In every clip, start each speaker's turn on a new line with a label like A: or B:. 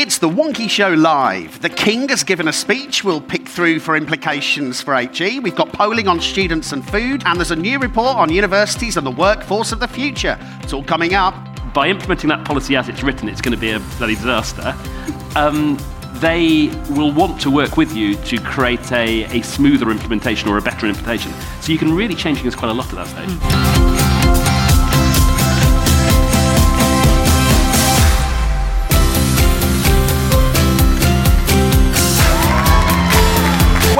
A: It's the Wonkhe Show Live. The King has given a speech we'll pick through for implications for HE. We've got polling on students and food, and there's a new report on universities and the workforce of the future. It's all coming up.
B: By implementing that policy as it's written, it's going to be a bloody disaster. Um, they will want to work with you to create a, a smoother implementation or a better implementation. So you can really change things quite a lot at that stage.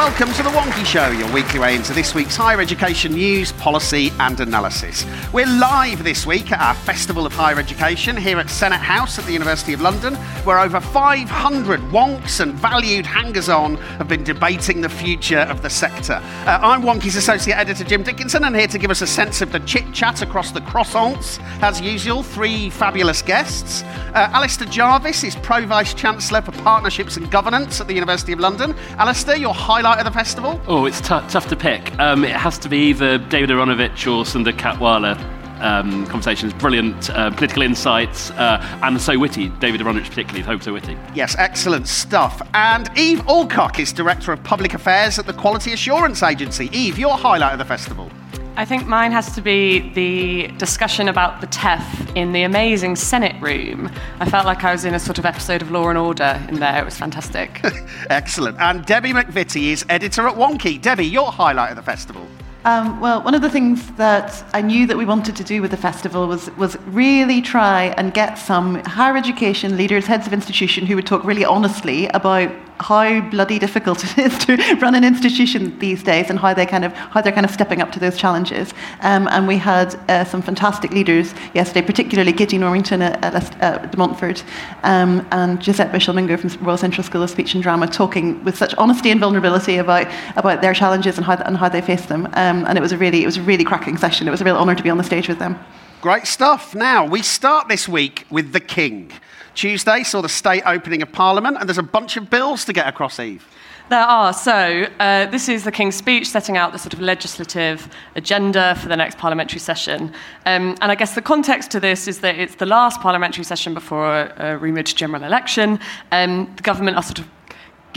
A: Welcome to the Wonkhe Show, your weekly way into this week's higher education news, policy, and analysis. We're live this week at our Festival of Higher Education here at Senate House at the University of London, where over 500 wonks and valued hangers on have been debating the future of the sector. Uh, I'm Wonkhe's Associate Editor Jim Dickinson, and here to give us a sense of the chit chat across the croissants, as usual, three fabulous guests. Uh, Alistair Jarvis is Pro Vice Chancellor for Partnerships and Governance at the University of London. Alistair, your highlight of the festival?
B: Oh, it's t- tough to pick. Um, it has to be either David Aaronovitch or Sunder Katwala. Um, conversations, brilliant uh, political insights, uh, and so witty. David Aaronovitch, particularly, hope so witty.
A: Yes, excellent stuff. And Eve Alcock is Director of Public Affairs at the Quality Assurance Agency. Eve, your highlight of the festival?
C: I think mine has to be the discussion about the TEF in the amazing Senate room. I felt like I was in a sort of episode of Law and Order in there. It was fantastic.
A: Excellent. And Debbie McVitty is editor at Wonkhe. Debbie, your highlight of the festival?
D: Um, well, one of the things that I knew that we wanted to do with the festival was, was really try and get some higher education leaders, heads of institution, who would talk really honestly about how bloody difficult it is to run an institution these days and how they kind of how they're kind of stepping up to those challenges. Um, and we had uh, some fantastic leaders yesterday, particularly Katie Normington at, at, at De Montfort um, and Josette Bushell-Mingo from Royal Central School of Speech and Drama, talking with such honesty and vulnerability about about their challenges and how and how they face them. Um, and it was a really it was a really cracking session. It was a real honour to be on the stage with them.
A: Great stuff. Now, we start this week with the King. Tuesday saw the state opening of Parliament, and there's a bunch of bills to get across, Eve.
C: There are. So, uh, this is the King's speech setting out the sort of legislative agenda for the next parliamentary session. Um, and I guess the context to this is that it's the last parliamentary session before a, a rumoured general election. Um, the government are sort of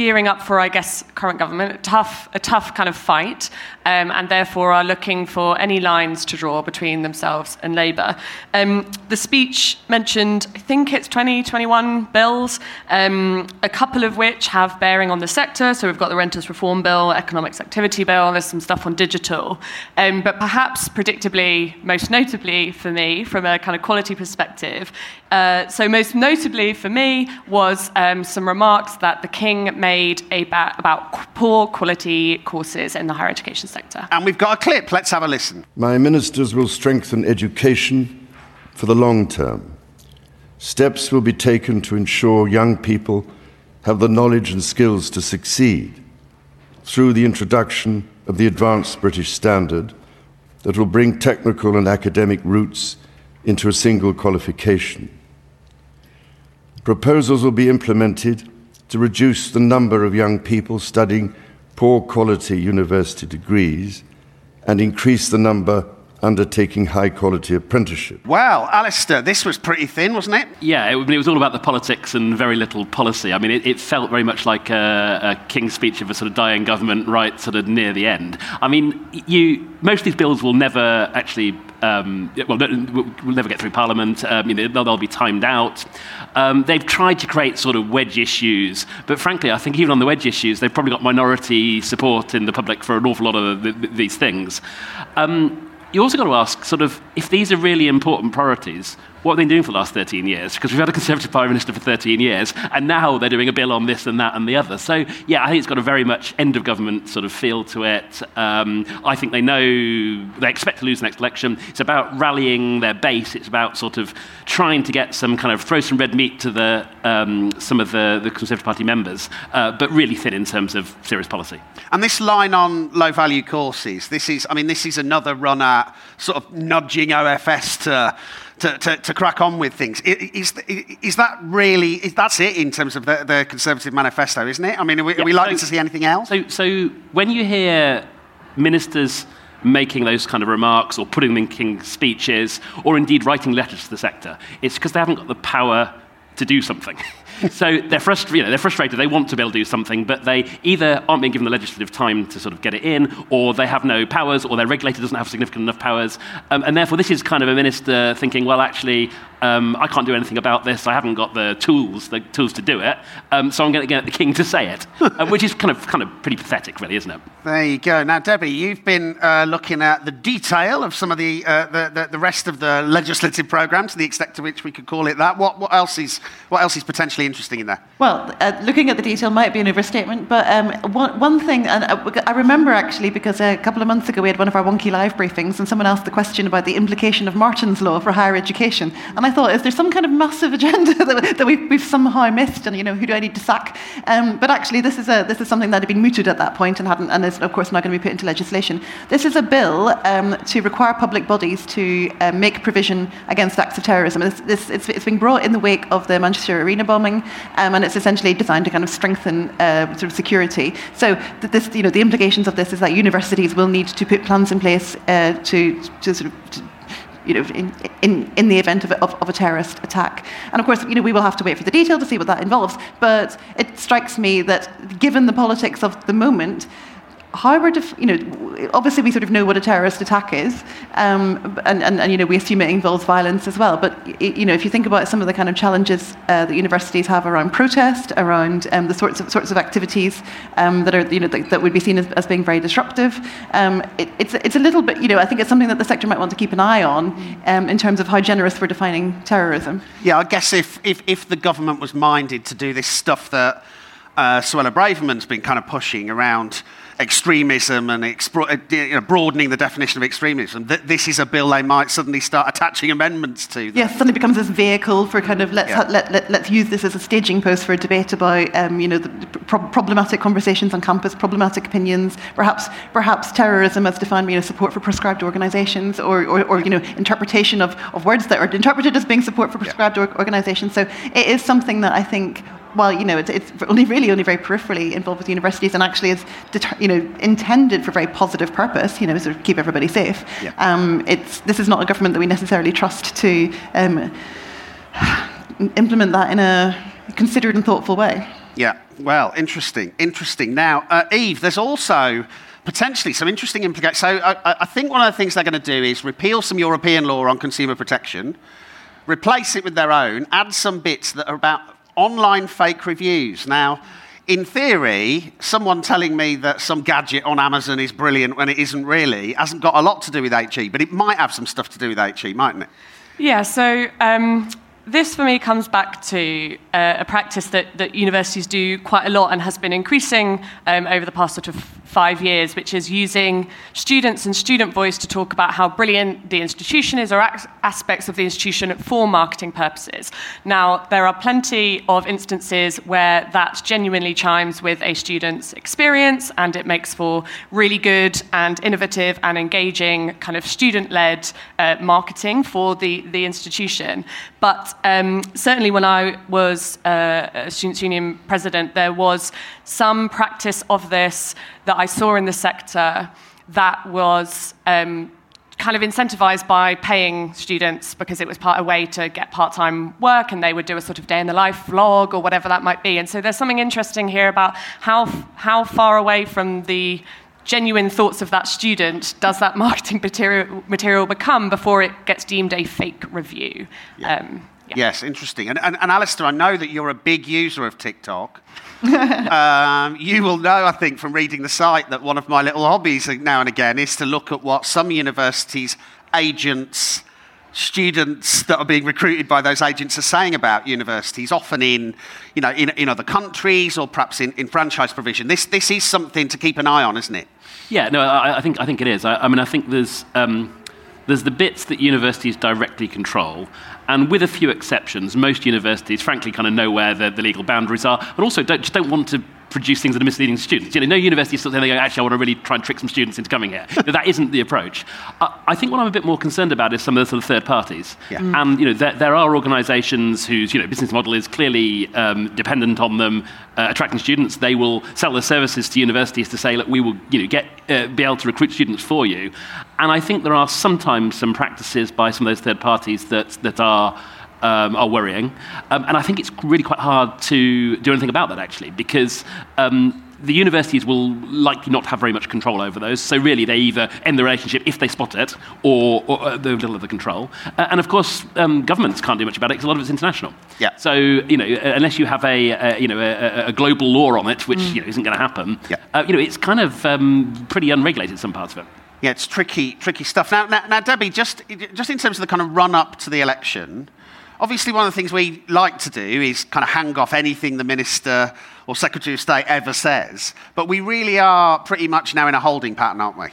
C: gearing up for, I guess, current government, a tough, a tough kind of fight, um, and therefore are looking for any lines to draw between themselves and Labour. Um, the speech mentioned, I think it's 20, 21 bills, um, a couple of which have bearing on the sector. So we've got the Renters Reform Bill, Economics Activity Bill, there's some stuff on digital. Um, but perhaps predictably, most notably for me, from a kind of quality perspective, uh, so most notably for me was um, some remarks that the King made about, about poor quality courses in the higher education sector.
A: And we've got a clip. Let's have a listen.
E: My ministers will strengthen education for the long term. Steps will be taken to ensure young people have the knowledge and skills to succeed through the introduction of the Advanced British Standard that will bring technical and academic routes into a single qualification. Proposals will be implemented to reduce the number of young people studying poor quality university degrees and increase the number undertaking high quality apprenticeship.
A: Wow, Alistair, this was pretty thin, wasn't it?
B: Yeah, it, it was all about the politics and very little policy. I mean, it, it felt very much like a, a, king's speech of a sort of dying government right sort of near the end. I mean, you, most of these bills will never actually um, well, we'll never get through Parliament. Um, you know, they'll, they'll, be timed out. Um, they've tried to create sort of wedge issues, but frankly, I think even on the wedge issues, they've probably got minority support in the public for an awful lot of the, the, these things. Um, you also got to ask, sort of, if these are really important priorities, what have they been doing for the last 13 years? Because we've had a Conservative Prime Minister for 13 years, and now they're doing a bill on this and that and the other. So, yeah, I think it's got a very much end of government sort of feel to it. Um, I think they know they expect to lose the next election. It's about rallying their base. It's about sort of trying to get some kind of throw some red meat to the, um, some of the, the Conservative Party members, uh, but really thin in terms of serious policy.
A: And this line on low value courses, this is, I mean, this is another run at sort of nudging OFS to to, to, to, crack on with things. Is, is that really, is, that's it in terms of the, the Conservative manifesto, isn't it? I mean, are we, yeah, are we likely so, to see anything else?
B: So, so when you hear ministers making those kind of remarks or putting them in King's speeches or indeed writing letters to the sector, it's because they haven't got the power to do something. so they're, you know, they're frustrated. They want to be able to do something, but they either aren't being given the legislative time to sort of get it in, or they have no powers, or their regulator doesn't have significant enough powers. Um, and therefore, this is kind of a minister thinking, well, actually, um, I can't do anything about this. I haven't got the tools, the tools to do it. Um, so I'm going to get the king to say it, uh, which is kind of, kind of pretty pathetic, really, isn't it?
A: There you go. Now, Debbie, you've been uh, looking at the detail of some of the, uh, the, the, the, rest of the legislative programme, to the extent to which we could call it that. What, what, else, is, what else is potentially interesting in there?
D: Well, uh, looking at the detail might be an overstatement, but um, one, one thing, and uh, I remember actually because a couple of months ago we had one of our Wonkhe Live briefings, and someone asked the question about the implication of Martyn's Law for higher education. And I thought, is there some kind of massive agenda that, that we've, we've, somehow missed? And, you know, who do I need to sack? Um, but actually, this is, a, this is something that had been mooted at that point and, hadn't, and is, of course, not going to be put into legislation. This is a bill um, to require public bodies to uh, make provision against acts of terrorism. This, this, it's, it's been brought in the wake of the Manchester Arena bombing, um, and it's essentially designed to kind of strengthen uh, sort of security. So this, you know, the implications of this is that universities will need to put plans in place uh, to, to sort of to, you know, in, in, in the event of a, of, of, a terrorist attack. And of course, you know, we will have to wait for the detail to see what that involves. But it strikes me that given the politics of the moment, how we're, def- you know, obviously we sort of know what a terrorist attack is, um, and, and, and, you know, we assume it involves violence as well. But, you know, if you think about some of the kind of challenges uh, that universities have around protest, around um, the sorts of, sorts of activities um, that are, you know, that, that, would be seen as, as being very disruptive, um, it, it's, it's a little bit, you know, I think it's something that the sector might want to keep an eye on um, in terms of how generous we're defining terrorism.
A: Yeah, I guess if, if, if the government was minded to do this stuff that uh, Suella Braverman's been kind of pushing around extremism and expro- uh, you know, broadening the definition of extremism, that this is a bill they might suddenly start attaching amendments to.
D: Yes, suddenly becomes this vehicle for kind of let's, yeah. ha- let, let, let's use this as a staging post for a debate about um, you know, the pro- problematic conversations on campus, problematic opinions, perhaps, perhaps terrorism as defined, you know, support for proscribed organizations or, or, or you know, interpretation of, of words that are interpreted as being support for prescribed yeah. organizations. So it is something that I think well, you know, it's, it's, only really only very peripherally involved with universities and actually is, deter- you know, intended for very positive purpose, you know, sort of keep everybody safe. Yeah. Um, it's, this is not a government that we necessarily trust to um, implement that in a considered and thoughtful way.
A: Yeah, well, interesting, interesting. Now, uh, Eve, there's also potentially some interesting implications. So I, I think one of the things they're going to do is repeal some European law on consumer protection, replace it with their own, add some bits that are about online fake reviews. Now, in theory, someone telling me that some gadget on Amazon is brilliant when it isn't really hasn't got a lot to do with HE, but it might have some stuff to do with HE, mightn't it?
C: Yeah, so um, this for me comes back to uh, a practice that, that universities do quite a lot and has been increasing um, over the past sort of five years, which is using students and student voice to talk about how brilliant the institution is or aspects of the institution for marketing purposes. Now, there are plenty of instances where that genuinely chimes with a student's experience and it makes for really good and innovative and engaging kind of student led uh, marketing for the, the institution. But um, certainly when I was uh, a Students' Union president, there was some practice of this that I saw in the sector that was um, kind of incentivized by paying students because it was part a way to get part-time work and they would do a sort of day in the life vlog or whatever that might be and so there's something interesting here about how how far away from the genuine thoughts of that student does that marketing material, material become before it gets deemed a fake review
A: yeah. Um, yeah. Yes, interesting. And, and, and Alistair, I know that you're a big user of TikTok. um, you will know, I think, from reading the site that one of my little hobbies now and again is to look at what some universities' agents, students that are being recruited by those agents are saying about universities, often in, you know, in, in other countries or perhaps in, in franchise provision. This, this is something to keep an eye on, isn't it?
B: Yeah, no, I, I think, I think it is. I, I mean, I think there's. Um, there's the bits that universities directly control, and with a few exceptions, most universities, frankly, kind of know where the, the legal boundaries are, and also don't, just don't want to produce things that are misleading to students. You know, no university is still saying, they go, actually, I want to really try and trick some students into coming here. that isn't the approach. Uh, I think what I'm a bit more concerned about is some of the sort of third parties. Yeah. Mm. And, you know, there, there, are organizations whose, you know, business model is clearly um, dependent on them uh, attracting students. They will sell their services to universities to say, look, we will, you know, get, uh, be able to recruit students for you. And I think there are sometimes some practices by some of those third parties that, that are um, are worrying. Um, and I think it's really quite hard to do anything about that, actually, because um, the universities will likely not have very much control over those. So really, they either end the relationship if they spot it, or, or uh, they're little of the control. Uh, and of course, um, governments can't do much about it because a lot of it's international.
A: Yeah.
B: So you know, uh, unless you have a, a you know a, a, global law on it, which mm. you know isn't going to happen,
A: yeah.
B: Uh, you know, it's kind of um, pretty unregulated some parts of it.
A: Yeah, it's tricky, tricky stuff. Now, now, now, Debbie, just just in terms of the kind of run up to the election. Obviously, one of the things we like to do is kind of hang off anything the minister or Secretary of State ever says. But we really are pretty much now in a holding pattern, aren't we?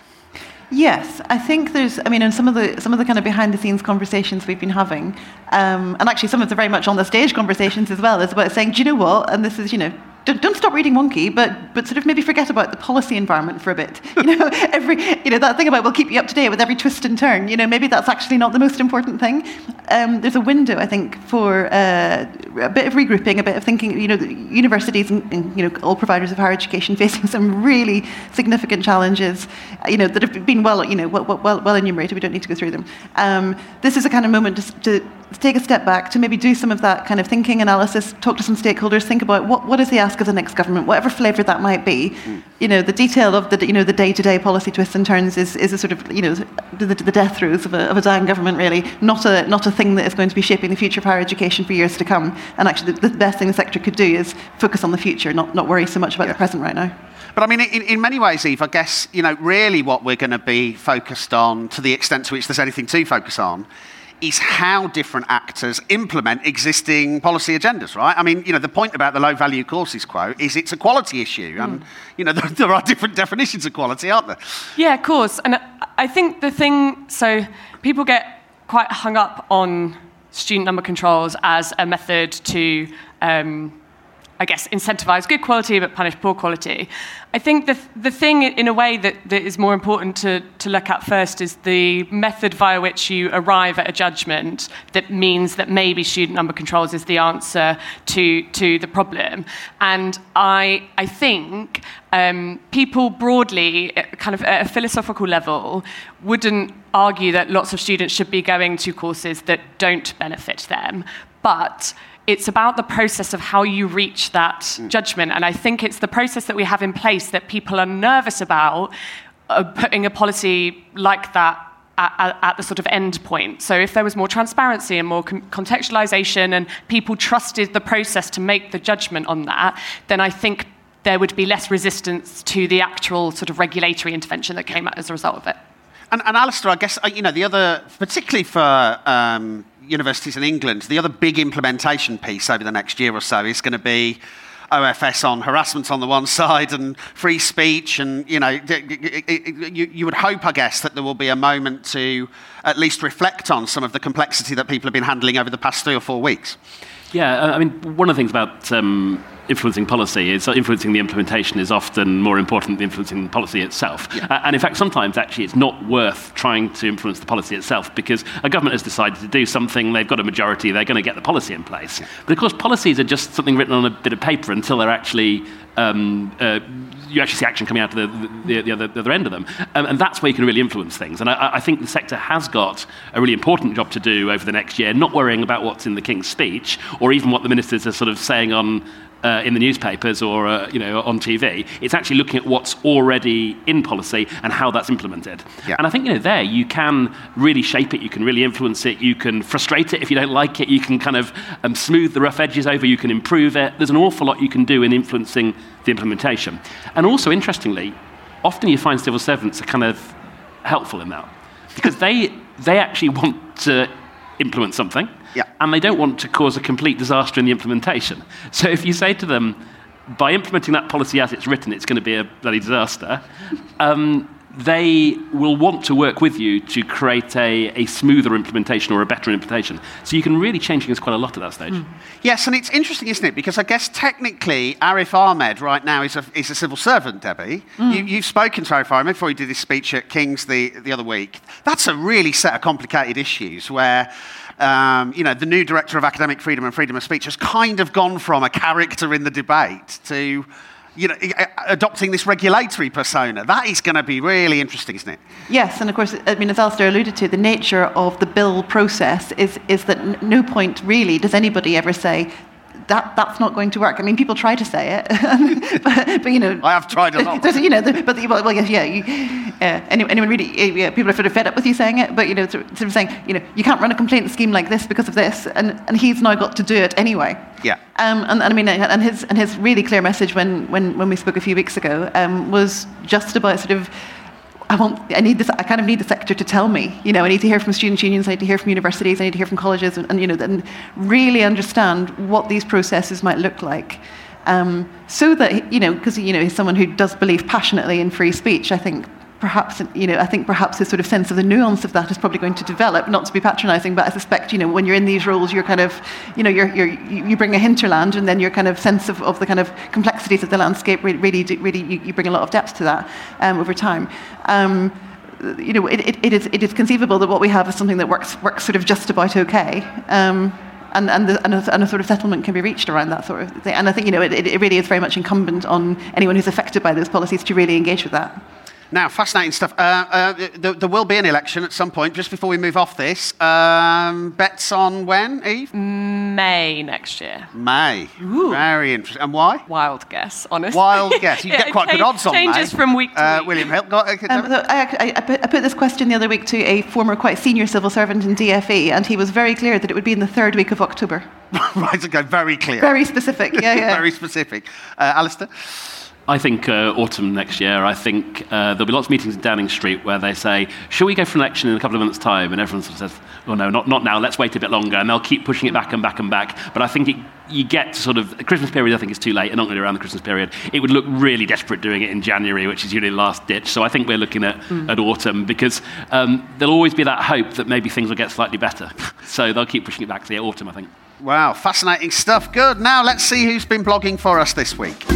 D: Yes, I think there's. I mean, in some of the some of the kind of behind the scenes conversations we've been having, um, and actually some of the very much on the stage conversations as well, is about saying, do you know what? And this is, you know, don't, don't stop reading Wonkhe, but, but sort of maybe forget about the policy environment for a bit. You know, every, you know, that thing about we'll keep you up to date with every twist and turn, you know, maybe that's actually not the most important thing. Um, there's a window, I think, for uh, a bit of regrouping, a bit of thinking, you know, universities and, and, you know, all providers of higher education facing some really significant challenges, you know, that have been well, you know, well, well, well enumerated. We don't need to go through them. Um, this is a kind of moment to, to take a step back to maybe do some of that kind of thinking analysis, talk to some stakeholders, think about what, what is the ask of the next government, whatever flavour that might be. Mm. You know, the detail of the you know the day-to-day policy twists and turns is, is a sort of you know the, the death throes of a, of a dying government really, not a not a thing that is going to be shaping the future of higher education for years to come. And actually, the, the best thing the sector could do is focus on the future, not not worry so much about yeah. the present right now.
A: But I mean, in, in many ways, Eve, I guess, you know, really what we're going to be focused on, to the extent to which there's anything to focus on, is how different actors implement existing policy agendas, right? I mean, you know, the point about the low value courses quote is it's a quality issue. Mm. And, you know, there, there are different definitions of quality, aren't there?
C: Yeah, of course. And I think the thing, so people get quite hung up on student number controls as a method to um, I guess, incentivize good quality but punish poor quality. I think the, the thing, in a way, that, that is more important to, to look at first is the method via which you arrive at a judgment that means that maybe student number controls is the answer to, to the problem. And I, I think um, people broadly, kind of at a philosophical level, wouldn't argue that lots of students should be going to courses that don't benefit them. But it's about the process of how you reach that mm. judgment. And I think it's the process that we have in place that people are nervous about uh, putting a policy like that at, at, the sort of end point. So if there was more transparency and more con- contextualization and people trusted the process to make the judgment on that, then I think there would be less resistance to the actual sort of regulatory intervention that came out as a result of it.
A: And, and Alistair, I guess, uh, you know, the other, particularly for um, universities in England, the other big implementation piece over the next year or so is going to be OFS on harassment on the one side and free speech. And, you know, you, you would hope, I guess, that there will be a moment to at least reflect on some of the complexity that people have been handling over the past three or four weeks.
B: Yeah, I mean, one of the things about um, influencing policy is influencing the implementation is often more important than influencing the policy itself. Yeah. Uh, and in fact, sometimes actually it's not worth trying to influence the policy itself because a government has decided to do something, they've got a majority, they're going to get the policy in place. Yeah. But of course, policies are just something written on a bit of paper until they're actually um, uh, you actually see action coming out of the, the, the, other, the other, end of them. Um, and that's where you can really influence things. And I, I, think the sector has got a really important job to do over the next year, not worrying about what's in the King's speech or even what the ministers are sort of saying on uh, in the newspapers or uh, you know on TV. It's actually looking at what's already in policy and how that's implemented. Yeah. And I think you know there you can really shape it. You can really influence it. You can frustrate it if you don't like it. You can kind of um, smooth the rough edges over. You can improve it. There's an awful lot you can do in influencing the implementation. And also interestingly, often you find civil servants are kind of helpful in that because they they actually want to implement something
A: yeah.
B: And they don't want to cause a complete disaster in the implementation. So if you say to them, by implementing that policy as it's written, it's going to be a bloody disaster, um, they will want to work with you to create a, a smoother implementation or a better implementation. So you can really change things quite a lot at that stage. Mm.
A: Yes, and it's interesting, isn't it? Because I guess technically Arif Ahmed right now is a, is a civil servant, Debbie. Mm. You, have spoken to Arif Ahmed before he did his speech at King's the, the other week. That's a really set of complicated issues where um, you know, the new director of academic freedom and freedom of speech has kind of gone from a character in the debate to you know, eh, eh, adopting this regulatory persona. That is going to be really interesting, isn't it?
D: Yes, and of course, I mean, as Alistair alluded to, the nature of the bill process is, is that no point really does anybody ever say that that's not going to work. I mean, people try to say it, but, but, you know,
A: I have tried a lot.
D: you know, but well, well yeah, you, uh, anyone, anyone really, yeah, people are sort of fed up with you saying it, but you know, sort of saying, you know, you can't run a complaint scheme like this because of this, and, and he's now got to do it anyway.
A: Yeah.
D: Um, and, and, I mean, and his and his really clear message when when when we spoke a few weeks ago um, was just about sort of I want, I need this, I kind of need the sector to tell me, you know, I need to hear from student unions, I need to hear from universities, I need to hear from colleges, and, and you know, and really understand what these processes might look like. Um, so that, you know, because, you know, he's someone who does believe passionately in free speech, I think perhaps, you know, I think perhaps his sort of sense of the nuance of that is probably going to develop, not to be patronising, but I suspect, you know, when you're in these roles, you're kind of, you know, you're, you're, you bring a hinterland and then your kind of sense of, of the kind of complexities of the landscape really, really, really you, you bring a lot of depth to that um, over time. Um, you know, it, it, it, is, it is conceivable that what we have is something that works, works sort of just about okay. Um, and, and, the, and, a, and, a, sort of settlement can be reached around that sort of thing. And I think, you know, it, it really is very much incumbent on anyone who's affected by those policies to really engage with that.
A: Now, fascinating stuff. Uh, uh, there, there, will be an election at some point. Just before we move off this, um, bets on when, Eve?
C: May next year.
A: May. Ooh. Very interesting. And why?
C: Wild guess, honestly.
A: Wild guess. You yeah, get quite good odds on
C: Changes
A: May.
C: from week to uh,
A: week. William Hill. Got,
D: um, I, I, put, I, put, this question the other week to a former quite senior civil servant in DFE, and he was very clear that it would be in the third week of October.
A: right, okay, very clear.
D: Very specific, yeah, yeah.
A: very specific. Uh, Alistair?
B: I think uh, autumn next year, I think uh, there'll be lots of meetings in Downing Street where they say, shall we go for an election in a couple of months' time? And everyone sort of says, oh no, not, not now, let's wait a bit longer. And they'll keep pushing it back and back and back. But I think it, you get to sort of, Christmas period I think it's too late, and not going to around the Christmas period. It would look really desperate doing it in January, which is usually the last ditch. So I think we're looking at, mm. at autumn because um, there'll always be that hope that maybe things will get slightly better. so they'll keep pushing it back to the autumn, I think.
A: Wow, fascinating stuff. Good. Now let's see who's been blogging for us this week.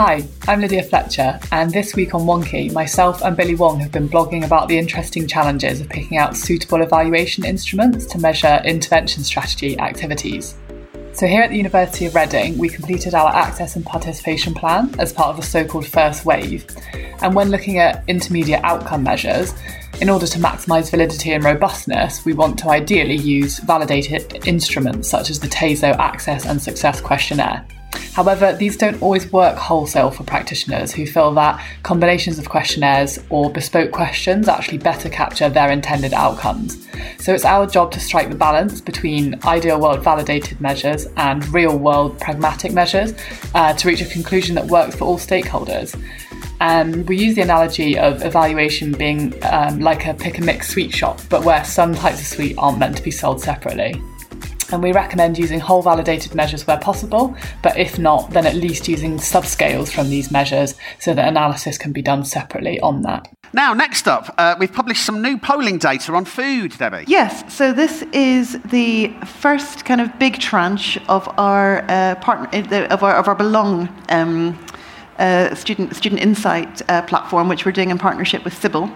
F: Hi, I'm Lydia Fletcher, and this week on Wonkhe, myself and Billy Wong have been blogging about the interesting challenges of picking out suitable evaluation instruments to measure intervention strategy activities. So, here at the University of Reading, we completed our access and participation plan as part of the so called first wave. And when looking at intermediate outcome measures, in order to maximise validity and robustness, we want to ideally use validated instruments such as the TASO Access and Success Questionnaire. However, these don't always work wholesale for practitioners who feel that combinations of questionnaires or bespoke questions actually better capture their intended outcomes. So it's our job to strike the balance between ideal world validated measures and real world pragmatic measures uh, to reach a conclusion that works for all stakeholders. And we use the analogy of evaluation being um, like a pick and mix sweet shop, but where some types of sweet aren't meant to be sold separately and we recommend using whole validated measures where possible, but if not, then at least using subscales from these measures so that analysis can be done separately on that.
A: Now, next up, uh, we've published some new polling data on food, Debbie.
D: Yes, so this is the first kind of big tranche of our uh, partner uh, of our, of our Belong um, uh, student student insight uh, platform, which we're doing in partnership with Cibyl.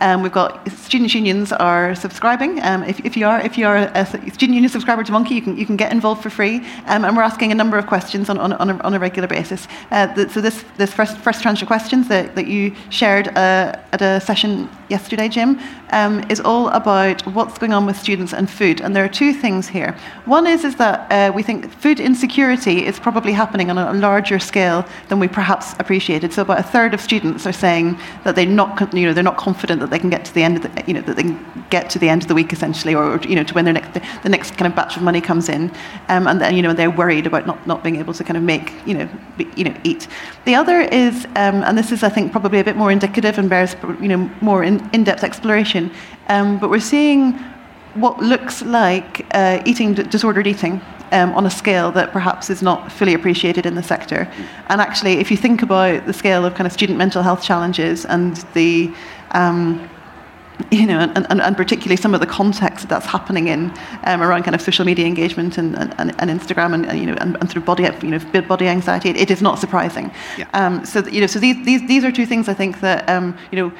D: Um, we've got student unions are subscribing. Um, if, if, you are if you are a student union subscriber to Wonkhe, you can you can get involved for free. Um, and we're asking a number of questions on, on, on, a, on a regular basis. Uh, the, so this this first first tranche of questions that, that you shared uh, at a session yesterday, Jim, um, is all about what's going on with students and food. And there are two things here. One is is that uh, we think food insecurity is probably happening on a larger scale than we perhaps appreciated. So about a third of students are saying that they're not you know they're not confident that they can get to the end of the, you know, that they can get to the end of the week essentially, or, you know, to when their next, the, next kind of batch of money comes in, um, and then, you know, they're worried about not, not being able to kind of make, you know, be, you know, eat. The other is, um, and this is, I think, probably a bit more indicative and bears, you know, more in, in-depth exploration, um, but we're seeing what looks like uh, eating disordered eating um, on a scale that perhaps is not fully appreciated in the sector. And actually, if you think about the scale of kind of student mental health challenges and the um, you know, and, and, and, particularly some of the context that that's happening in um, around kind of social media engagement and, and, and Instagram and, and, you know and, and through body you know body anxiety, it, it is not surprising. Yeah. Um, so you know, so these, these these are two things I think that um, you know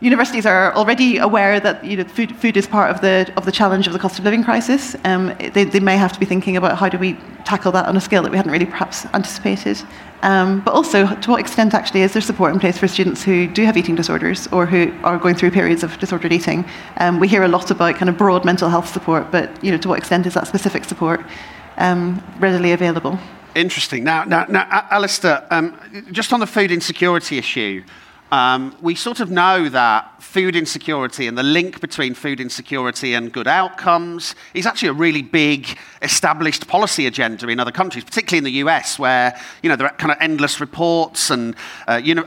D: universities are already aware that you know, food, food is part of the, of the challenge of the cost of living crisis. Um, they, they may have to be thinking about how do we tackle that on a scale that we hadn't really perhaps anticipated. Um, but also, to what extent actually is there support in place for students who do have eating disorders or who are going through periods of disordered eating? Um, we hear a lot about kind of broad mental health support, but you know, to what extent is that specific support um, readily available?
A: Interesting. Now, now, now Alistair, um, just on the food insecurity issue, um, we sort of know that food insecurity and the link between food insecurity and good outcomes is actually a really big established policy agenda in other countries, particularly in the US, where you know there are kind of endless reports, and uh, you know,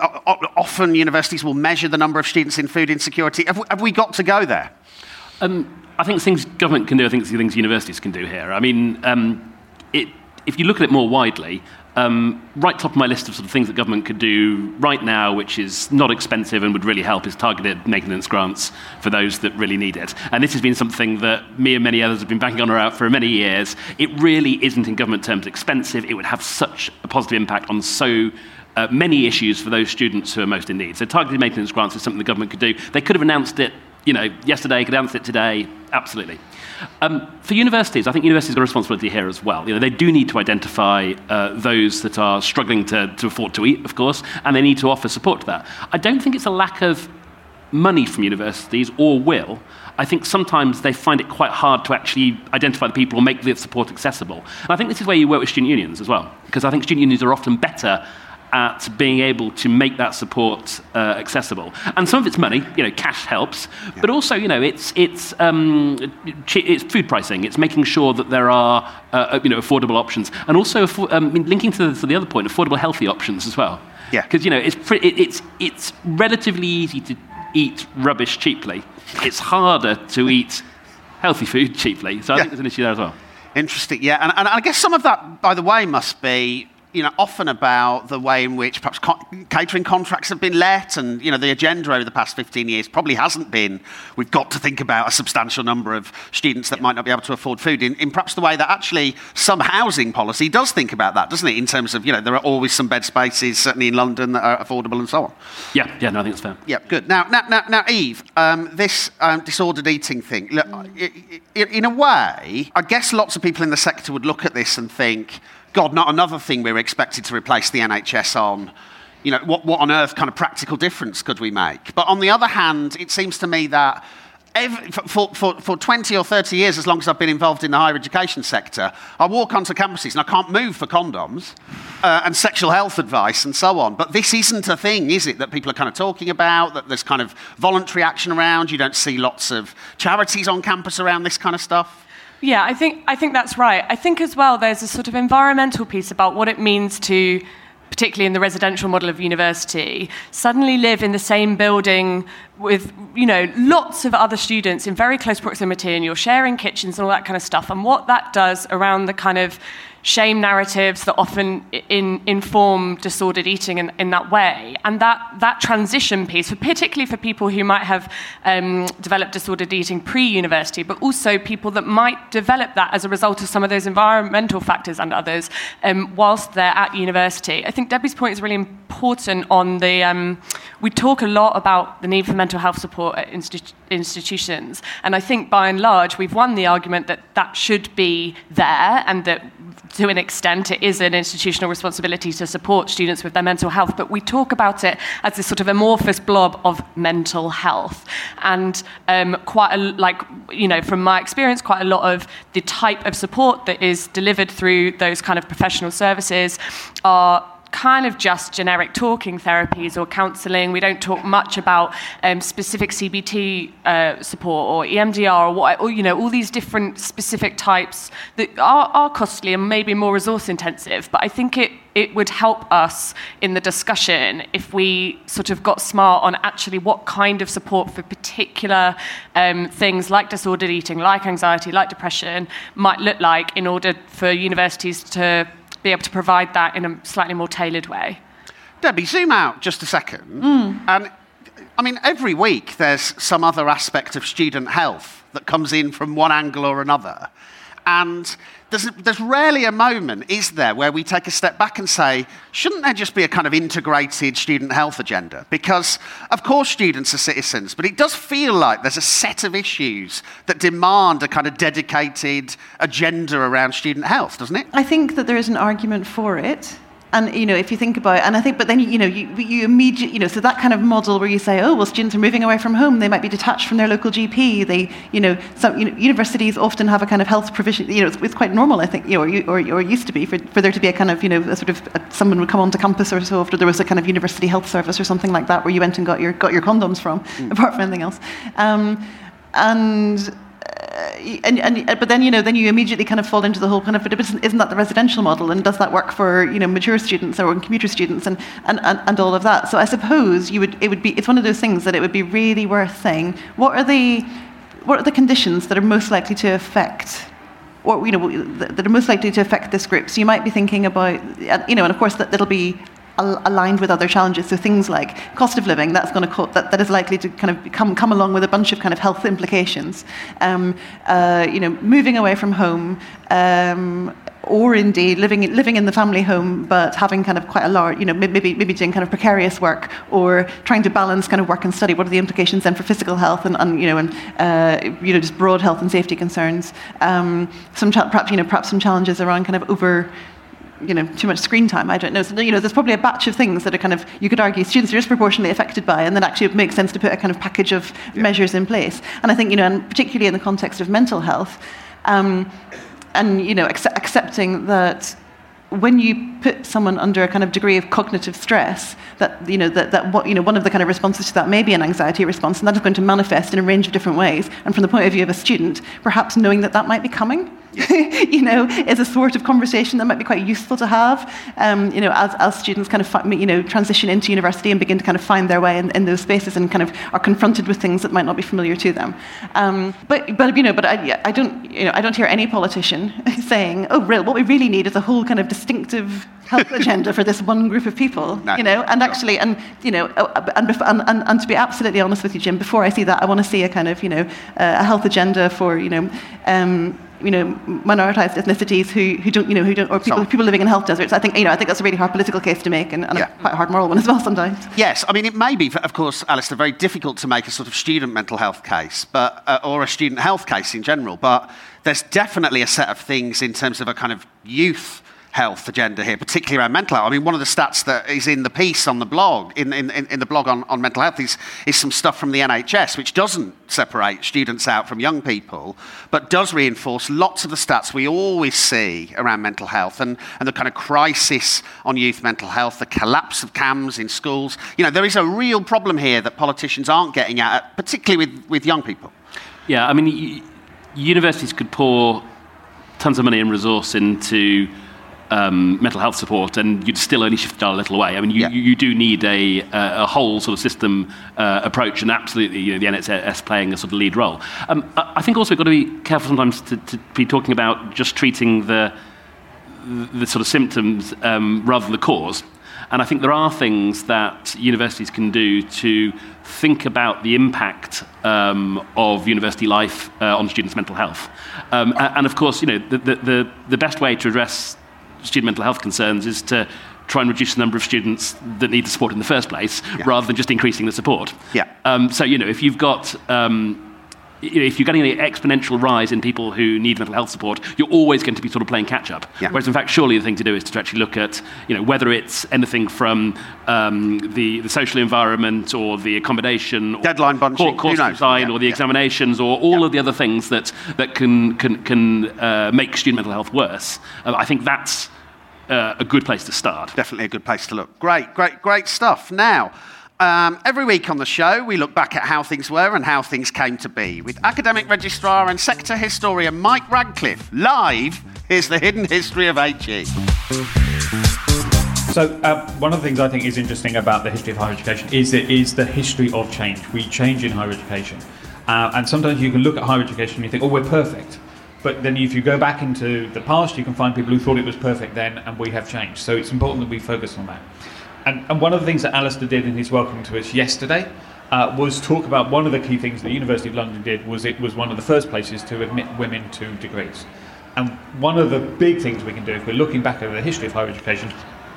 A: often universities will measure the number of students in food insecurity. Have we, have we got to go there?
B: Um, I think things government can do. I think things universities can do here. I mean, um, it, if you look at it more widely, um, right top of my list of sort of things that government could do right now, which is not expensive and would really help, is targeted maintenance grants for those that really need it. And this has been something that me and many others have been banging on about for many years. It really isn't, in government terms, expensive. It would have such a positive impact on so uh, many issues for those students who are most in need. So targeted maintenance grants is something the government could do. They could have announced it, you know, yesterday, could announce it today, absolutely. Um, for universities, I think universities have got a responsibility here as well. You know, they do need to identify uh, those that are struggling to, to afford to eat, of course, and they need to offer support to that. I don't think it's a lack of money from universities or will. I think sometimes they find it quite hard to actually identify the people or make the support accessible. And I think this is where you work with student unions as well, because I think student unions are often better at being able to make that support uh, accessible. And some of it's money, you know, cash helps, yeah. but also, you know, it's, it's, um, it's food pricing. It's making sure that there are, uh, you know, affordable options. And also, um, linking to the, to the other point, affordable healthy options as well.
A: Yeah.
B: Because, you know, it's, pre- it's, it's relatively easy to eat rubbish cheaply. It's harder to eat healthy food cheaply. So I yeah. think there's an issue there as well.
A: Interesting, yeah. And, and I guess some of that, by the way, must be you know, often about the way in which perhaps co- catering contracts have been let, and you know, the agenda over the past 15 years probably hasn't been. We've got to think about a substantial number of students that might not be able to afford food. In, in perhaps the way that actually some housing policy does think about that, doesn't it? In terms of you know, there are always some bed spaces, certainly in London, that are affordable and so on.
B: Yeah, yeah, no, I think it's fair.
A: Yeah, good. Now, now, now, now Eve, um, this um, disordered eating thing. Look, in a way, I guess lots of people in the sector would look at this and think God, not another thing we are expected to replace the NHS on. You know, what, what on earth kind of practical difference could we make? But on the other hand, it seems to me that every, for, for, for 20 or 30 years, as long as I've been involved in the higher education sector, I walk onto campuses and I can't move for condoms uh, and sexual health advice and so on. But this isn't a thing, is it, that people are kind of talking about, that there's kind of voluntary action around? You don't see lots of charities on campus around this kind of stuff?
C: Yeah, I think, I think that's right. I think as well there's a sort of environmental piece about what it means to, particularly in the residential model of university, suddenly live in the same building with, you know, lots of other students in very close proximity and you're sharing kitchens and all that kind of stuff. And what that does around the kind of shame narratives that often in, inform disordered eating in, in that way. And that, that transition piece, particularly for people who might have um, developed disordered eating pre university, but also people that might develop that as a result of some of those environmental factors and others um, whilst they're at university. I think Debbie's point is really important on the. Um, we talk a lot about the need for mental health support at institu- institutions. And I think by and large, we've won the argument that that should be there and that to an extent, it is an institutional responsibility to support students with their mental health, but we talk about it as this sort of amorphous blob of mental health. And um, quite a, like, you know, from my experience, quite a lot of the type of support that is delivered through those kind of professional services are kind of just generic talking therapies or counselling. We don't talk much about um, specific CBT uh, support or EMDR or, what, or, you know, all these different specific types that are, are costly and maybe more resource intensive. But I think it, it would help us in the discussion if we sort of got smart on actually what kind of support for particular um, things like disordered eating, like anxiety, like depression might look like in order for universities to be able to provide that in a slightly more tailored way.
A: Debbie, zoom out just a second. Mm. And I mean, every week there's some other aspect of student health that comes in from one angle or another. And there's, there's rarely a moment, is there, where we take a step back and say, shouldn't there just be a kind of integrated student health agenda? Because, of course, students are citizens, but it does feel like there's a set of issues that demand a kind of dedicated agenda around student health, doesn't it?
D: I think that there is an argument for it. And you know, if you think about it, and I think, but then you know, you, you immediately, you know, so that kind of model where you say, oh, well, students are moving away from home, they might be detached from their local GP. They, you know, some you know, universities often have a kind of health provision. You know, it's, it's quite normal, I think, you know, or, or, or used to be for, for there to be a kind of, you know, a sort of a, someone would come onto campus or so after there was a kind of university health service or something like that where you went and got your got your condoms from, mm. apart from anything else. Um, and Uh, and, and, uh, but then you know then you immediately kind of fall into the whole kind of but isn't, isn't that the residential model? And does that work for you know mature students or commuter students and, and, and, and all of that? So I suppose you would it would be it's one of those things that it would be really worth saying what are the what are the conditions that are most likely to affect or you know that are most likely to affect this group? So you might be thinking about uh, you know and of course that, that'll be aligned with other challenges. So things like cost of living, that's going to co- that, that is likely to kind of come come along with a bunch of kind of health implications. Um, uh, you know, moving away from home. Um, or indeed living living in the family home, but having kind of quite a large, you know, maybe maybe doing kind of precarious work, or trying to balance kind of work and study. What are the implications then for physical health and, and you know and uh, you know just broad health and safety concerns? Um, some perhaps you know perhaps some challenges around kind of over you know, too much screen time. I don't know. So, you know, there's probably a batch of things that are kind of, you could argue, students are disproportionately affected by, and then actually it makes sense to put a kind of package of yeah. measures in place. And I think, you know, and particularly in the context of mental health, um, and, you know, ac- accepting that when you put someone under a kind of degree of cognitive stress, that you know that, that what, you know one of the kind of responses to that may be an anxiety response, and that is going to manifest in a range of different ways. And from the point of view of a student, perhaps knowing that that might be coming you know, is a sort of conversation that might be quite useful to have, um, you know, as, as students kind of, you know, transition into university and begin to kind of find their way in, in those spaces and kind of are confronted with things that might not be familiar to them. Um, but, but, you know, but I, I, don't, you know, I don't hear any politician saying, oh, real, what we really need is a whole kind of distinctive health agenda for this one group of people, no, you know, and actually, and, you know, uh, and, and, and, and, to be absolutely honest with you, Jim, before I see that, I want to see a kind of, you know, uh, a health agenda for, you know, um, you know, minoritized ethnicities who, who don't, you know, who don't, or people, people living in health deserts. I think, you know, I think that's a really hard political case to make and, and yeah. a quite a hard moral one as well sometimes.
A: Yes, I mean, it may be, of course, Alistair, very difficult to make a sort of student mental health case, but, uh, or a student health case in general, but there's definitely a set of things in terms of a kind of youth health agenda here, particularly around mental health. I mean, one of the stats that is in the piece on the blog, in, in, in the blog on, on mental health, is, is some stuff from the NHS, which doesn't separate students out from young people, but does reinforce lots of the stats we always see around mental health and, and the kind of crisis on youth mental health, the collapse of CAMHS in schools. You know, there is a real problem here that politicians aren't getting at, particularly with, with young people.
B: Yeah, I mean, universities could pour tons of money and resource into um, mental health support, and you'd still only shift dial a little away. I mean, you, yeah. you, you, do need a, a, whole sort of system uh, approach, and absolutely, you know, the NHS playing a sort of lead role. Um, I think also we've got to be careful sometimes to, to be talking about just treating the the sort of symptoms um, rather than the cause. And I think there are things that universities can do to think about the impact um, of university life uh, on students' mental health. Um, and of course, you know, the, the, the best way to address student mental health concerns is to try and reduce the number of students that need the support in the first place, yeah. rather than just increasing the support.
A: Yeah.
B: Um, so you know, if you've got um, if you're getting an exponential rise in people who need mental health support, you're always going to be sort of playing catch up. Yeah. Whereas, in fact, surely the thing to do is to actually look at, you know, whether it's anything from um, the, the social environment or the accommodation,
A: deadline bunching,
B: course design, yeah. or the examinations, or all of the other things that that can can can uh, make student mental health worse. Uh, I think that's uh, a good place to start.
A: Definitely a good place to look. Great, great, great stuff. Now, um, every week on the show, we look back at how things were and how things came to be. With academic registrar and sector historian Mike Ratcliffe, live, here's the hidden history of HE.
G: So, uh, one of the things I think is interesting about the history of higher education is it is the history of change. We change in higher education. Uh, and sometimes you can look at higher education and you think, oh, we're perfect. But then if you go back into the past, you can find people who thought it was perfect then, and we have changed. So it's important that we focus on that. And, and one of the things that Alistair did in his welcome to us yesterday uh, was talk about one of the key things that the University of London did was it was one of the first places to admit women to degrees. And one of the big things we can do if we're looking back over the history of higher education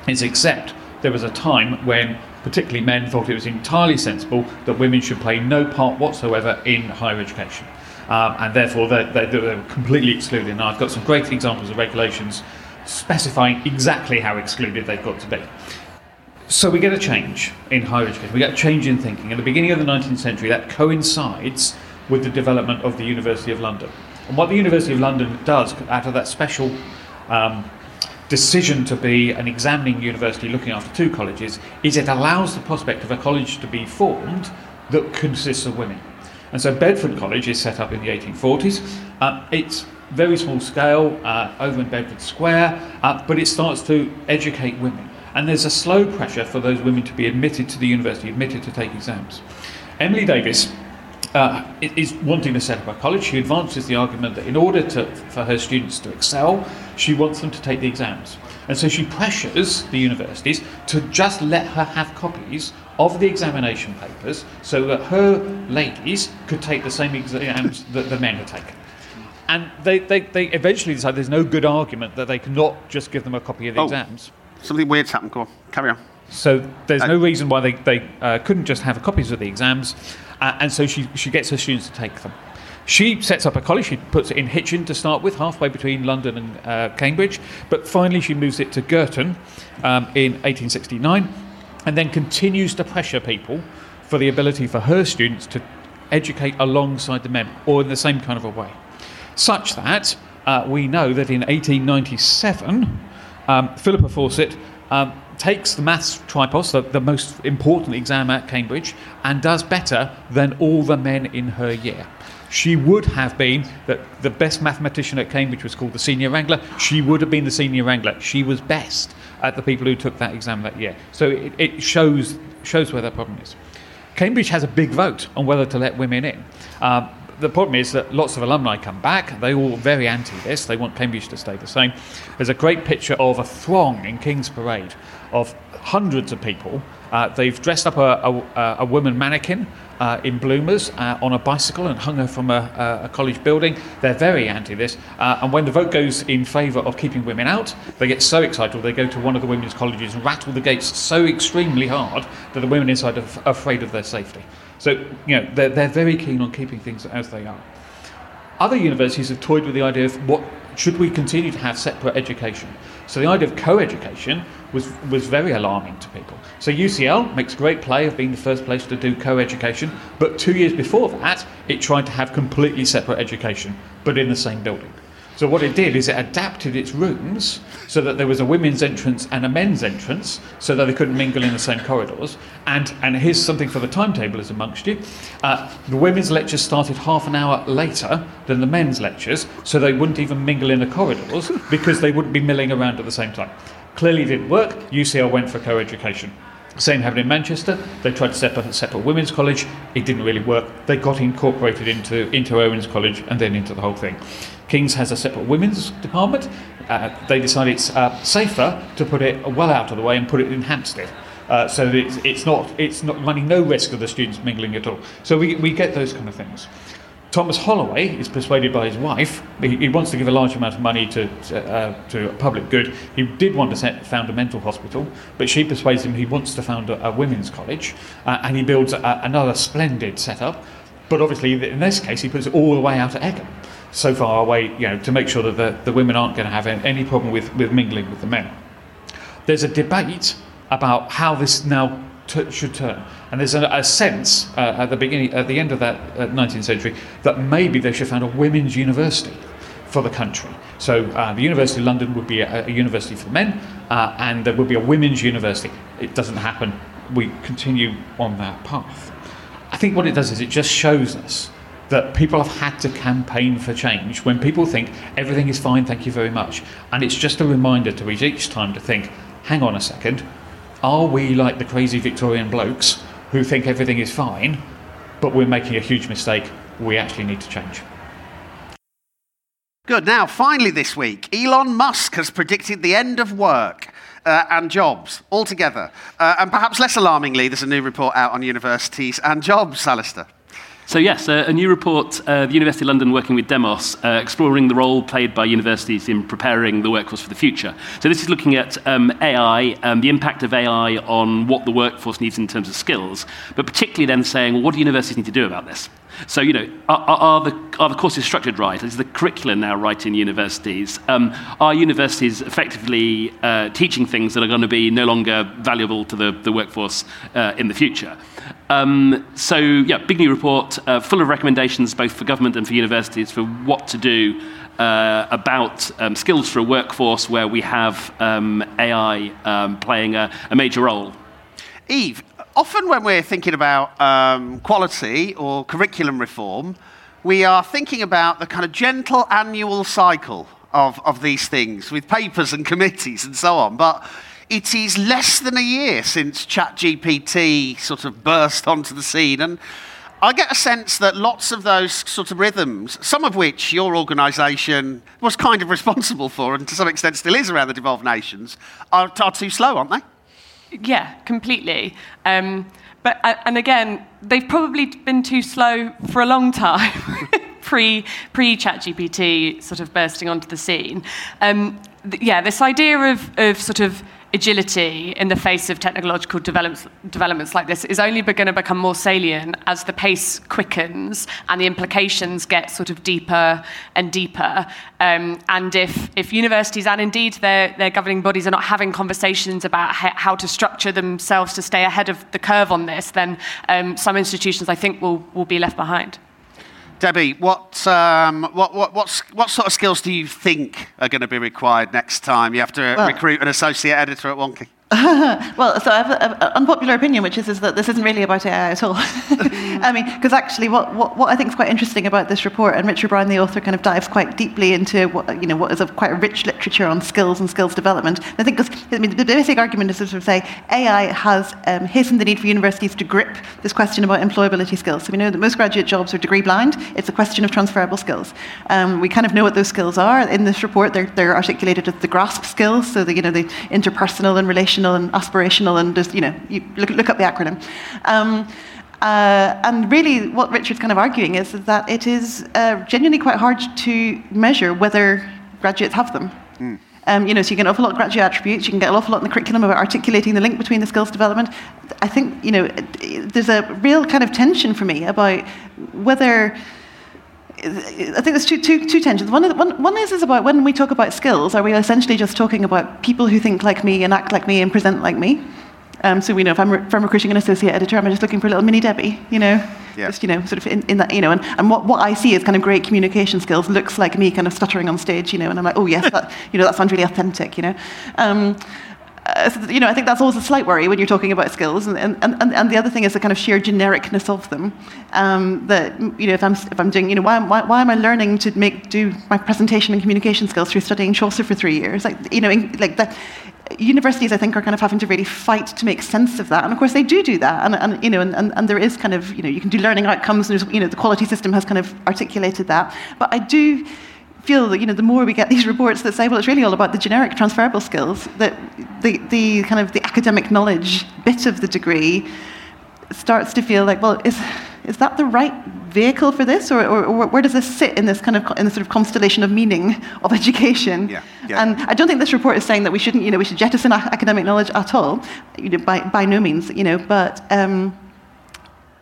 G: is accept there was a time when particularly men thought it was entirely sensible that women should play no part whatsoever in higher education. Um, and therefore they, they, they were completely excluded. And I've got some great examples of regulations specifying exactly how excluded they've got to be. So we get a change in higher education, we get a change in thinking. At the beginning of the 19th century, that coincides with the development of the University of London. And what the University of London does, out of that special um, decision to be an examining university looking after two colleges, is it allows the prospect of a college to be formed that consists of women. And so Bedford College is set up in the 1840s. Uh, it's very small scale uh, over in Bedford Square, uh, but it starts to educate women. And there's a slow pressure for those women to be admitted to the university, admitted to take exams. Emily Davies uh, is wanting to set up a college. She advances the argument that in order to, for her students to excel, she wants them to take the exams. And so she pressures the universities to just let her have copies of the examination papers so that her ladies could take the same exams that the men had taken. And they, they, they eventually decide there's no good argument that they cannot just give them a copy of the
A: Oh.
G: exams.
A: Something weird's happened. Go on, carry on.
G: So there's
A: Uh,
G: no reason why they, they uh, couldn't just have copies of the exams, uh, and so she, she gets her students to take them. She sets up a college, she puts it in Hitchin to start with, halfway between London and uh, Cambridge, but finally she moves it to Girton um, in 1869, and then continues to pressure people for the ability for her students to educate alongside the men, or in the same kind of a way. Such that uh, we know that in 1897, um, Philippa Fawcett um, takes the maths tripos, the, the most important exam at Cambridge, and does better than all the men in her year. She would have been that the best mathematician at Cambridge was called the senior wrangler. She would have been the senior wrangler. She was best at the people who took that exam that year. So it, it shows shows where the problem is. Cambridge has a big vote on whether to let women in. Um, the problem is that lots of alumni come back. They all very anti this. They want Cambridge to stay the same. There's a great picture of a throng in King's Parade of hundreds of people. Uh, they've dressed up a, a, a woman mannequin uh, in bloomers uh, on a bicycle and hung her from a, a, a college building. They're very anti this. Uh, and when the vote goes in favour of keeping women out, they get so excited they go to one of the women's colleges and rattle the gates so extremely hard that the women inside are f- afraid of their safety. So, you know, they're, they're very keen on keeping things as they are. Other universities have toyed with the idea of what should we continue to have separate education. So the idea of co-education was was very alarming to people. So UCL makes great play of being the first place to do co-education, but two years before that, it tried to have completely separate education, but in the same building. So what it did is it adapted its rooms so that there was a women's entrance and a men's entrance, so that they couldn't mingle in the same corridors. And and here's something for the timetablers amongst you: uh, the women's lectures started half an hour later than the men's lectures, so they wouldn't even mingle in the corridors because they wouldn't be milling around at the same time. Clearly didn't work. UCL went for co-education. Same happened in Manchester. They tried to set up a separate women's college. It didn't really work. They got incorporated into, into Owens College and then into the whole thing. King's has a separate women's department. Uh, they decided it's uh, safer to put it well out of the way and put it in Hampstead. Uh, so that it's, it's not it's not running no risk of the students mingling at all. So we, we get those kind of things. Thomas Holloway is persuaded by his wife. He, he wants to give a large amount of money to uh, to public good. He did want to set, found a mental hospital, but she persuades him he wants to found a, a women's college, uh, and he builds a, another splendid setup. But obviously, in this case, he puts it all the way out at Egham, so far away, you know, to make sure that the, the women aren't going to have any problem with, with mingling with the men. There's a debate about how this now t- should turn. And there's a, a sense uh, at the beginning, at the end of that uh, 19th century, that maybe they should found a women's university for the country. So uh, the University of London would be a, a university for men, uh, and there would be a women's university. It doesn't happen. We continue on that path. I think what it does is it just shows us that people have had to campaign for change when people think everything is fine, thank you very much. And it's just a reminder to each, time to think, hang on a second, are we like the crazy Victorian blokes who think everything is fine, but we're making a huge mistake? We actually need to change.
A: Good. Now, finally, this week, Elon Musk has predicted the end of work uh, and jobs altogether. Uh, and perhaps less alarmingly, there's a new report out on universities and jobs, Alistair.
B: So, yes, uh, a new report, uh, the University of London working with Demos, uh, exploring the role played by universities in preparing the workforce for the future. So, this is looking at um, AI, um, the impact of AI on what the workforce needs in terms of skills, but particularly then saying, well, what do universities need to do about this? So, you know, are, are, the, are the courses structured right? Is the curriculum now right in universities? Um, are universities effectively uh, teaching things that are going to be no longer valuable to the, the workforce uh, in the future? Um, so, yeah, big new report, uh, full of recommendations both for government and for universities for what to do uh, about um, skills for a workforce where we have um, AI um, playing a, a, major role.
A: Eve, often when we're thinking about um, quality or curriculum reform, we are thinking about the kind of gentle annual cycle of, of these things with papers and committees and so on. But it is less than a year since ChatGPT sort of burst onto the scene. And I get a sense that lots of those sort of rhythms, some of which your organisation was kind of responsible for, and to some extent still is around the devolved nations, are, are too slow, aren't they?
C: Yeah, completely. Um, but uh, and again, they've probably been too slow for a long time. pre pre ChatGPT sort of bursting onto the scene. Um, th- yeah, this idea of, of sort of agility in the face of technological developments, developments like this is only going to become more salient as the pace quickens and the implications get sort of deeper and deeper. Um, and if, if universities and indeed their, their governing bodies are not having conversations about ha- how to structure themselves to stay ahead of the curve on this, then um, some institutions, I think, will, will be left behind.
A: Debbie, what, um, what, what, what, sort of skills do you think are going to be required next time you have to well, recruit an associate editor at Wonkhe?
D: well, so I have an unpopular opinion, which is, is that this isn't really about AI at all. I mean, because actually, what, what, what I think is quite interesting about this report, and Richard Brown, the author, kind of dives quite deeply into what you know what is a quite a rich literature on skills and skills development. I think because I mean, the basic argument is to sort of say AI has um, hastened the need for universities to grip this question about employability skills. So we know that most graduate jobs are degree blind. It's a question of transferable skills. Um, we kind of know what those skills are in this report. They're, they're articulated as the grasp skills, so the you know the interpersonal and relational and aspirational and just, you know, you look, look up the acronym. Um, uh, and really, what Richard's kind of arguing is, is that it is uh, genuinely quite hard to measure whether graduates have them. Mm. Um, you know, so you get an awful lot of graduate attributes. You can get an awful lot in the curriculum about articulating the link between the skills development. I think, you know, there's a real kind of tension for me about whether I think there's two, two, two tensions. One, one, one is, is about when we talk about skills, are we essentially just talking about people who think like me and act like me and present like me? Um, so we know if I'm, re- if I'm recruiting an associate editor, I'm just looking for a little mini Debbie, you know, yeah. just you know, sort of in, in that, you know, and, and what, what I see is kind of great communication skills looks like me kind of stuttering on stage, you know, and I'm like, oh yes, that, you know, that sounds really authentic, you know. Um, uh, you know, I think that's always a slight worry when you're talking about skills. And, and, and, and the other thing is the kind of sheer genericness of them. Um, that, you know, if I'm, if I'm doing, you know, why, why, why am I learning to make, do my presentation and communication skills through studying Chaucer for three years? Like, you know, in, like that, universities, I think, are kind of having to really fight to make sense of that. And of course, they do do that. And, and you know, and, and, and, there is kind of, you know, you can do learning outcomes. And you know, the quality system has kind of articulated that. But I do feel that you know the more we get these reports that say well it's really all about the generic transferable skills that the, the kind of the academic knowledge bit of the degree starts to feel like well is is that the right vehicle for this or, or, or where does this sit in this kind of in the sort of constellation of meaning of education
A: yeah, yeah.
D: and I don't think this report is saying that we shouldn't you know we should jettison academic knowledge at all you know by, by no means you know but um,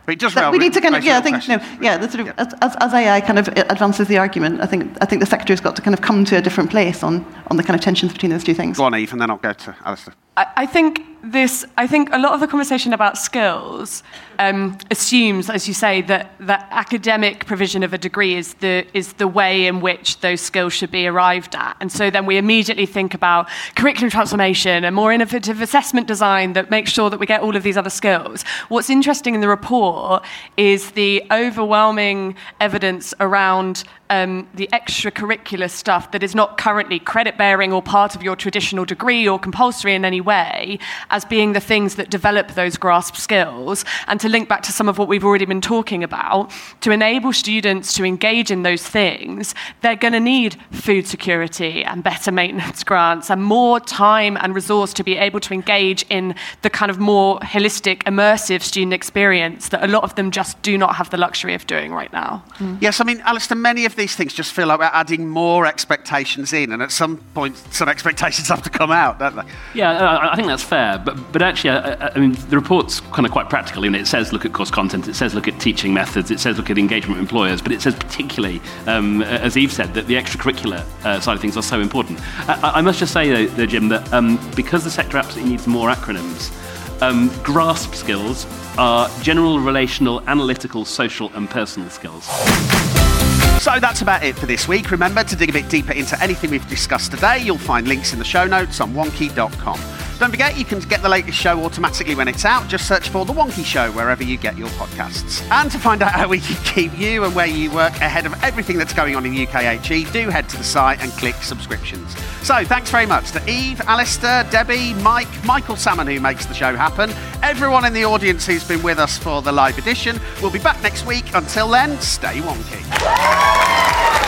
A: but just
D: we need to kind of, yeah, I think, no, yeah, the sort of, yeah. as, as AI kind of advances the argument, I think, I think the sector's got to kind of come to a different place on, on the kind of tensions between those two things.
A: Go on, Eve, and then I'll go to Alistair.
C: I, think this, I think a lot of the conversation about skills um, assumes, as you say, that, that academic provision of a degree is the, is the way in which those skills should be arrived at. And so then we immediately think about curriculum transformation and more innovative assessment design that makes sure that we get all of these other skills. What's interesting in the report is the overwhelming evidence around um, the extracurricular stuff that is not currently credit bearing or part of your traditional degree or compulsory in any way as being the things that develop those grasp skills, and to link back to some of what we've already been talking about, to enable students to engage in those things, they're going to need food security and better maintenance grants and more time and resource to be able to engage in the kind of more holistic, immersive student experience that a lot of them just do not have the luxury of doing right now.
A: Mm. Yes, I mean, Alistair, many of these things just feel like we're adding more expectations in, and at some point, some expectations have to come out, don't they?
B: Yeah, I think that's fair. But, but actually, I, I mean, the report's kind of quite practical. You know, it says look at course content, it says look at teaching methods, it says look at engagement with employers, but it says particularly, um, as Eve said, that the extracurricular uh, side of things are so important. I, I must just say, though, though Jim, that um, because the sector absolutely needs more acronyms, um, grasp skills are general, relational, analytical, social, and personal skills.
A: So that's about it for this week. Remember to dig a bit deeper into anything we've discussed today. You'll find links in the show notes on wonkhe.com. Don't forget, you can get the latest show automatically when it's out. Just search for The Wonkhe Show wherever you get your podcasts. And to find out how we can keep you and where you work ahead of everything that's going on in UKHE, do head to the site and click subscriptions. So thanks very much to Eve, Alistair, Debbie, Mike, Michael Salmon, who makes the show happen, everyone in the audience who's been with us for the live edition. We'll be back next week. Until then, stay wonky.